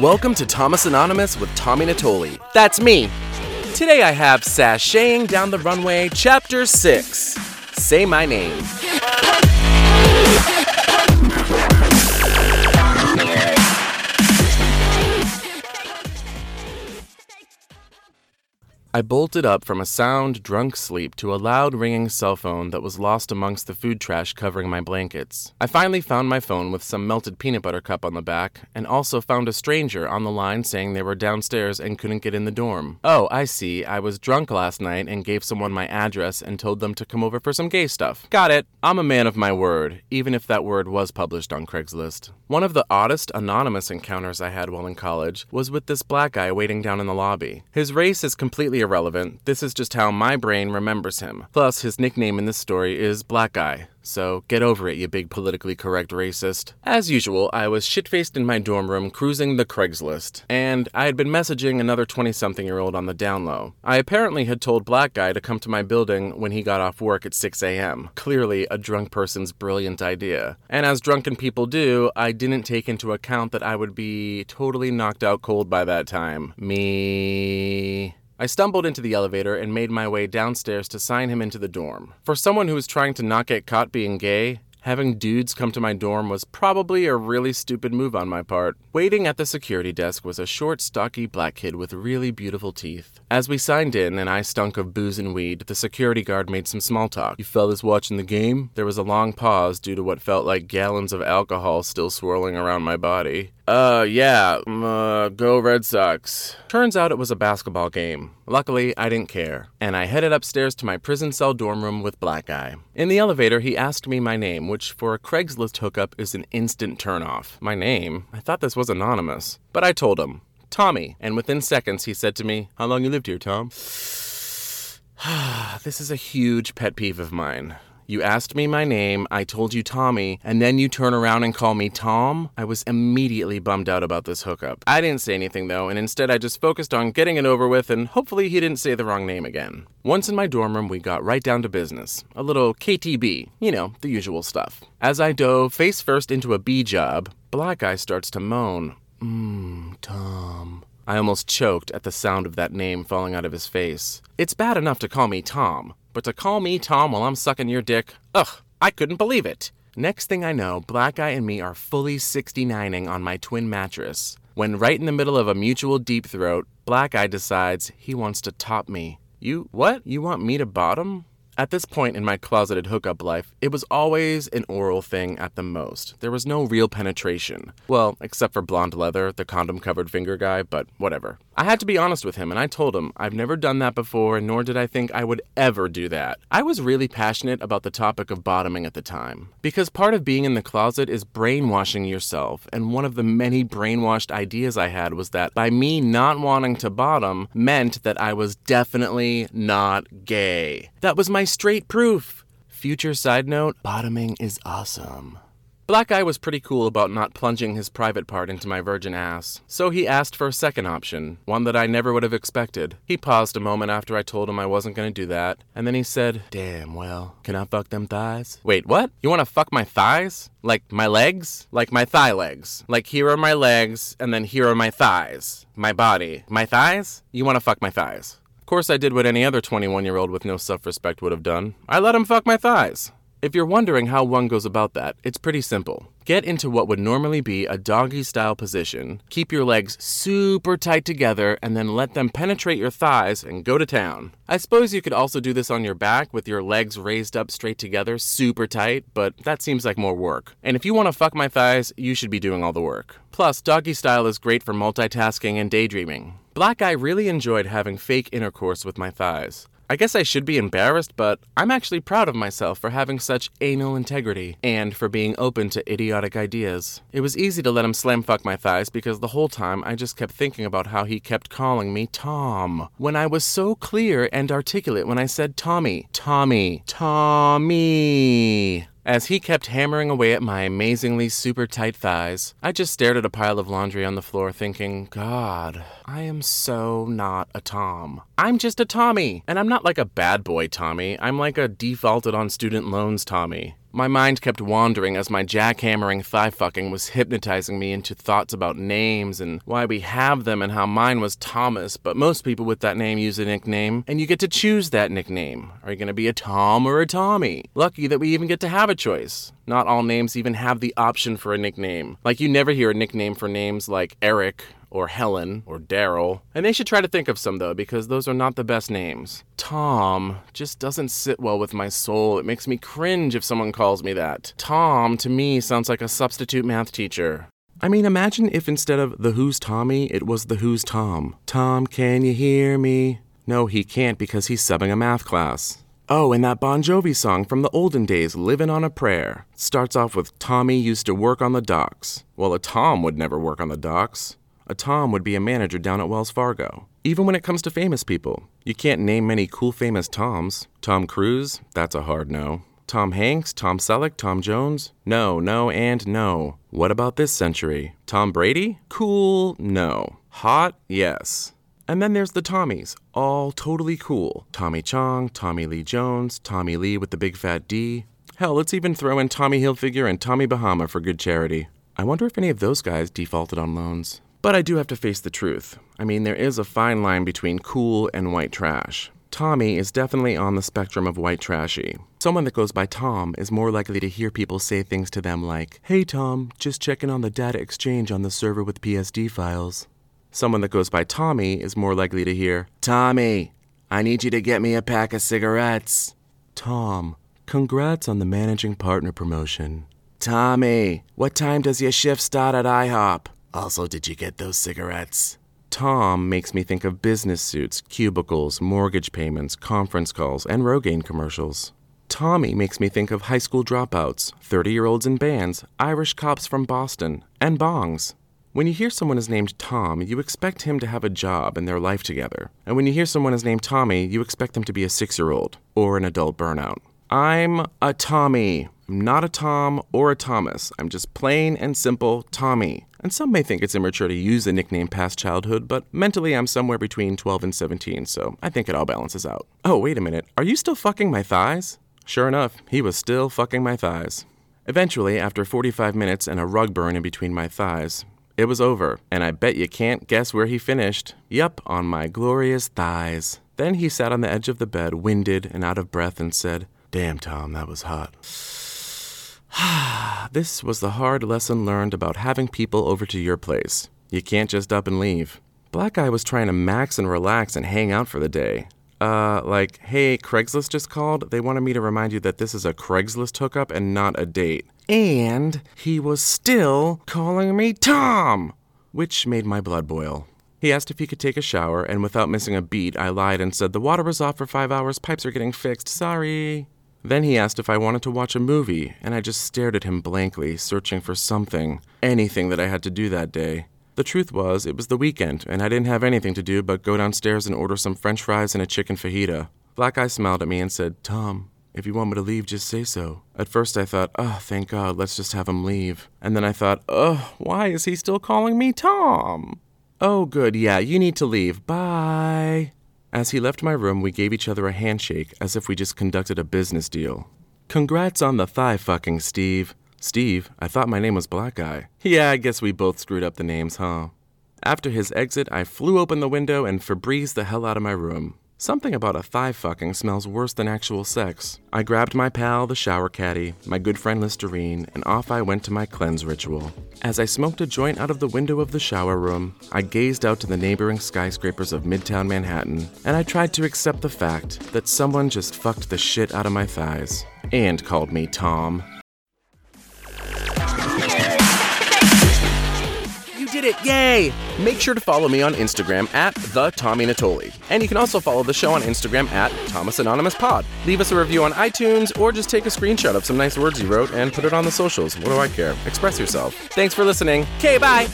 Welcome to Thomas Anonymous with Tommy Natoli. That's me. Today I have Sashaying Down the Runway, Chapter 6. Say my name. I bolted up from a sound, drunk sleep to a loud ringing cell phone that was lost amongst the food trash covering my blankets. I finally found my phone with some melted peanut butter cup on the back, and also found a stranger on the line saying they were downstairs and couldn't get in the dorm. Oh, I see, I was drunk last night and gave someone my address and told them to come over for some gay stuff. Got it. I'm a man of my word, even if that word was published on Craigslist. One of the oddest anonymous encounters I had while in college was with this black guy waiting down in the lobby. His race is completely irrelevant. This is just how my brain remembers him. Plus, his nickname in this story is Black Guy. So get over it, you big politically correct racist. As usual, I was shit faced in my dorm room cruising the Craigslist, and I had been messaging another 20 something year old on the down low. I apparently had told Black Guy to come to my building when he got off work at 6 a.m. Clearly, a drunk person's brilliant idea. And as drunken people do, I didn't take into account that I would be totally knocked out cold by that time. Me. I stumbled into the elevator and made my way downstairs to sign him into the dorm. For someone who was trying to not get caught being gay, having dudes come to my dorm was probably a really stupid move on my part. Waiting at the security desk was a short, stocky black kid with really beautiful teeth. As we signed in and I stunk of booze and weed, the security guard made some small talk. You fellas watching the game? There was a long pause due to what felt like gallons of alcohol still swirling around my body. Uh, yeah, mm, uh, go Red Sox. Turns out it was a basketball game. Luckily, I didn't care, and I headed upstairs to my prison cell dorm room with Black Guy. In the elevator, he asked me my name, which for a Craigslist hookup is an instant turnoff. My name? I thought this was anonymous. But I told him. Tommy, and within seconds he said to me, How long you lived here, Tom? this is a huge pet peeve of mine. You asked me my name, I told you Tommy, and then you turn around and call me Tom? I was immediately bummed out about this hookup. I didn't say anything though, and instead I just focused on getting it over with, and hopefully he didn't say the wrong name again. Once in my dorm room, we got right down to business. A little KTB, you know, the usual stuff. As I dove face first into a B job, Black Guy starts to moan. Mmm, Tom. I almost choked at the sound of that name falling out of his face. It's bad enough to call me Tom, but to call me Tom while I'm sucking your dick, ugh, I couldn't believe it. Next thing I know, Black Guy and me are fully 69ing on my twin mattress. When right in the middle of a mutual deep throat, Black Guy decides he wants to top me. You, what? You want me to bottom? At this point in my closeted hookup life, it was always an oral thing at the most. There was no real penetration. Well, except for Blonde Leather, the condom covered finger guy, but whatever. I had to be honest with him, and I told him I've never done that before, nor did I think I would ever do that. I was really passionate about the topic of bottoming at the time. Because part of being in the closet is brainwashing yourself, and one of the many brainwashed ideas I had was that by me not wanting to bottom meant that I was definitely not gay. That was my straight proof. Future side note bottoming is awesome. Black Guy was pretty cool about not plunging his private part into my virgin ass, so he asked for a second option, one that I never would have expected. He paused a moment after I told him I wasn't gonna do that, and then he said, Damn, well, can I fuck them thighs? Wait, what? You wanna fuck my thighs? Like my legs? Like my thigh legs? Like here are my legs, and then here are my thighs. My body. My thighs? You wanna fuck my thighs? Of course, I did what any other 21 year old with no self respect would have done. I let him fuck my thighs. If you're wondering how one goes about that, it's pretty simple. Get into what would normally be a doggy style position, keep your legs super tight together, and then let them penetrate your thighs and go to town. I suppose you could also do this on your back with your legs raised up straight together, super tight, but that seems like more work. And if you want to fuck my thighs, you should be doing all the work. Plus, doggy style is great for multitasking and daydreaming. Black Guy really enjoyed having fake intercourse with my thighs. I guess I should be embarrassed, but I'm actually proud of myself for having such anal integrity and for being open to idiotic ideas. It was easy to let him slam fuck my thighs because the whole time I just kept thinking about how he kept calling me Tom. When I was so clear and articulate when I said Tommy, Tommy, Tommy. As he kept hammering away at my amazingly super tight thighs, I just stared at a pile of laundry on the floor, thinking, God, I am so not a Tom. I'm just a Tommy, and I'm not like a bad boy Tommy. I'm like a defaulted on student loans Tommy. My mind kept wandering as my jackhammering thigh fucking was hypnotizing me into thoughts about names and why we have them and how mine was Thomas, but most people with that name use a nickname, and you get to choose that nickname. Are you to be a Tom or a Tommy? Lucky that we even get to have a choice. Not all names even have the option for a nickname. Like, you never hear a nickname for names like Eric or Helen or Daryl. And they should try to think of some though, because those are not the best names. Tom just doesn't sit well with my soul. It makes me cringe if someone calls me that. Tom to me sounds like a substitute math teacher. I mean, imagine if instead of the Who's Tommy, it was the Who's Tom. Tom, can you hear me? No, he can't because he's subbing a math class. Oh, and that Bon Jovi song from the olden days, Livin' on a Prayer, starts off with Tommy used to work on the docks. Well, a Tom would never work on the docks. A Tom would be a manager down at Wells Fargo. Even when it comes to famous people, you can't name many cool famous Toms. Tom Cruise? That's a hard no. Tom Hanks, Tom Selleck, Tom Jones? No, no, and no. What about this century? Tom Brady? Cool, no. Hot? Yes. And then there's the Tommies, all totally cool. Tommy Chong, Tommy Lee Jones, Tommy Lee with the big fat D. Hell, let's even throw in Tommy Hilfiger and Tommy Bahama for good charity. I wonder if any of those guys defaulted on loans. But I do have to face the truth. I mean, there is a fine line between cool and white trash. Tommy is definitely on the spectrum of white trashy. Someone that goes by Tom is more likely to hear people say things to them like, Hey Tom, just checking on the data exchange on the server with PSD files. Someone that goes by Tommy is more likely to hear, Tommy, I need you to get me a pack of cigarettes. Tom, congrats on the managing partner promotion. Tommy, what time does your shift start at IHOP? Also, did you get those cigarettes? Tom makes me think of business suits, cubicles, mortgage payments, conference calls, and Rogaine commercials. Tommy makes me think of high school dropouts, 30 year olds in bands, Irish cops from Boston, and bongs. When you hear someone is named Tom, you expect him to have a job and their life together. And when you hear someone is named Tommy, you expect them to be a six year old or an adult burnout. I'm a Tommy. I'm not a Tom or a Thomas. I'm just plain and simple Tommy. And some may think it's immature to use a nickname past childhood, but mentally I'm somewhere between 12 and 17, so I think it all balances out. Oh, wait a minute. Are you still fucking my thighs? Sure enough, he was still fucking my thighs. Eventually, after 45 minutes and a rug burn in between my thighs, it was over, and I bet you can't guess where he finished. Yup, on my glorious thighs. Then he sat on the edge of the bed, winded and out of breath, and said, Damn, Tom, that was hot. this was the hard lesson learned about having people over to your place. You can't just up and leave. Black Guy was trying to max and relax and hang out for the day. Uh, like, hey, Craigslist just called. They wanted me to remind you that this is a Craigslist hookup and not a date. And he was still calling me Tom, which made my blood boil. He asked if he could take a shower, and without missing a beat, I lied and said, The water was off for five hours, pipes are getting fixed, sorry. Then he asked if I wanted to watch a movie, and I just stared at him blankly, searching for something, anything that I had to do that day. The truth was, it was the weekend, and I didn't have anything to do but go downstairs and order some french fries and a chicken fajita. Black Guy smiled at me and said, Tom, if you want me to leave, just say so. At first I thought, oh, thank God, let's just have him leave. And then I thought, oh, why is he still calling me Tom? Oh, good, yeah, you need to leave. Bye. As he left my room, we gave each other a handshake as if we just conducted a business deal. Congrats on the thigh fucking, Steve. Steve, I thought my name was Black Guy. Yeah, I guess we both screwed up the names, huh? After his exit, I flew open the window and Febreze the hell out of my room. Something about a thigh fucking smells worse than actual sex. I grabbed my pal, the shower caddy, my good friend Listerine, and off I went to my cleanse ritual. As I smoked a joint out of the window of the shower room, I gazed out to the neighboring skyscrapers of Midtown Manhattan, and I tried to accept the fact that someone just fucked the shit out of my thighs and called me Tom. It! Yay! Make sure to follow me on Instagram at the Tommy Natoli. And you can also follow the show on Instagram at Thomas Anonymous Pod. Leave us a review on iTunes or just take a screenshot of some nice words you wrote and put it on the socials. What do I care? Express yourself. Thanks for listening. Okay, bye!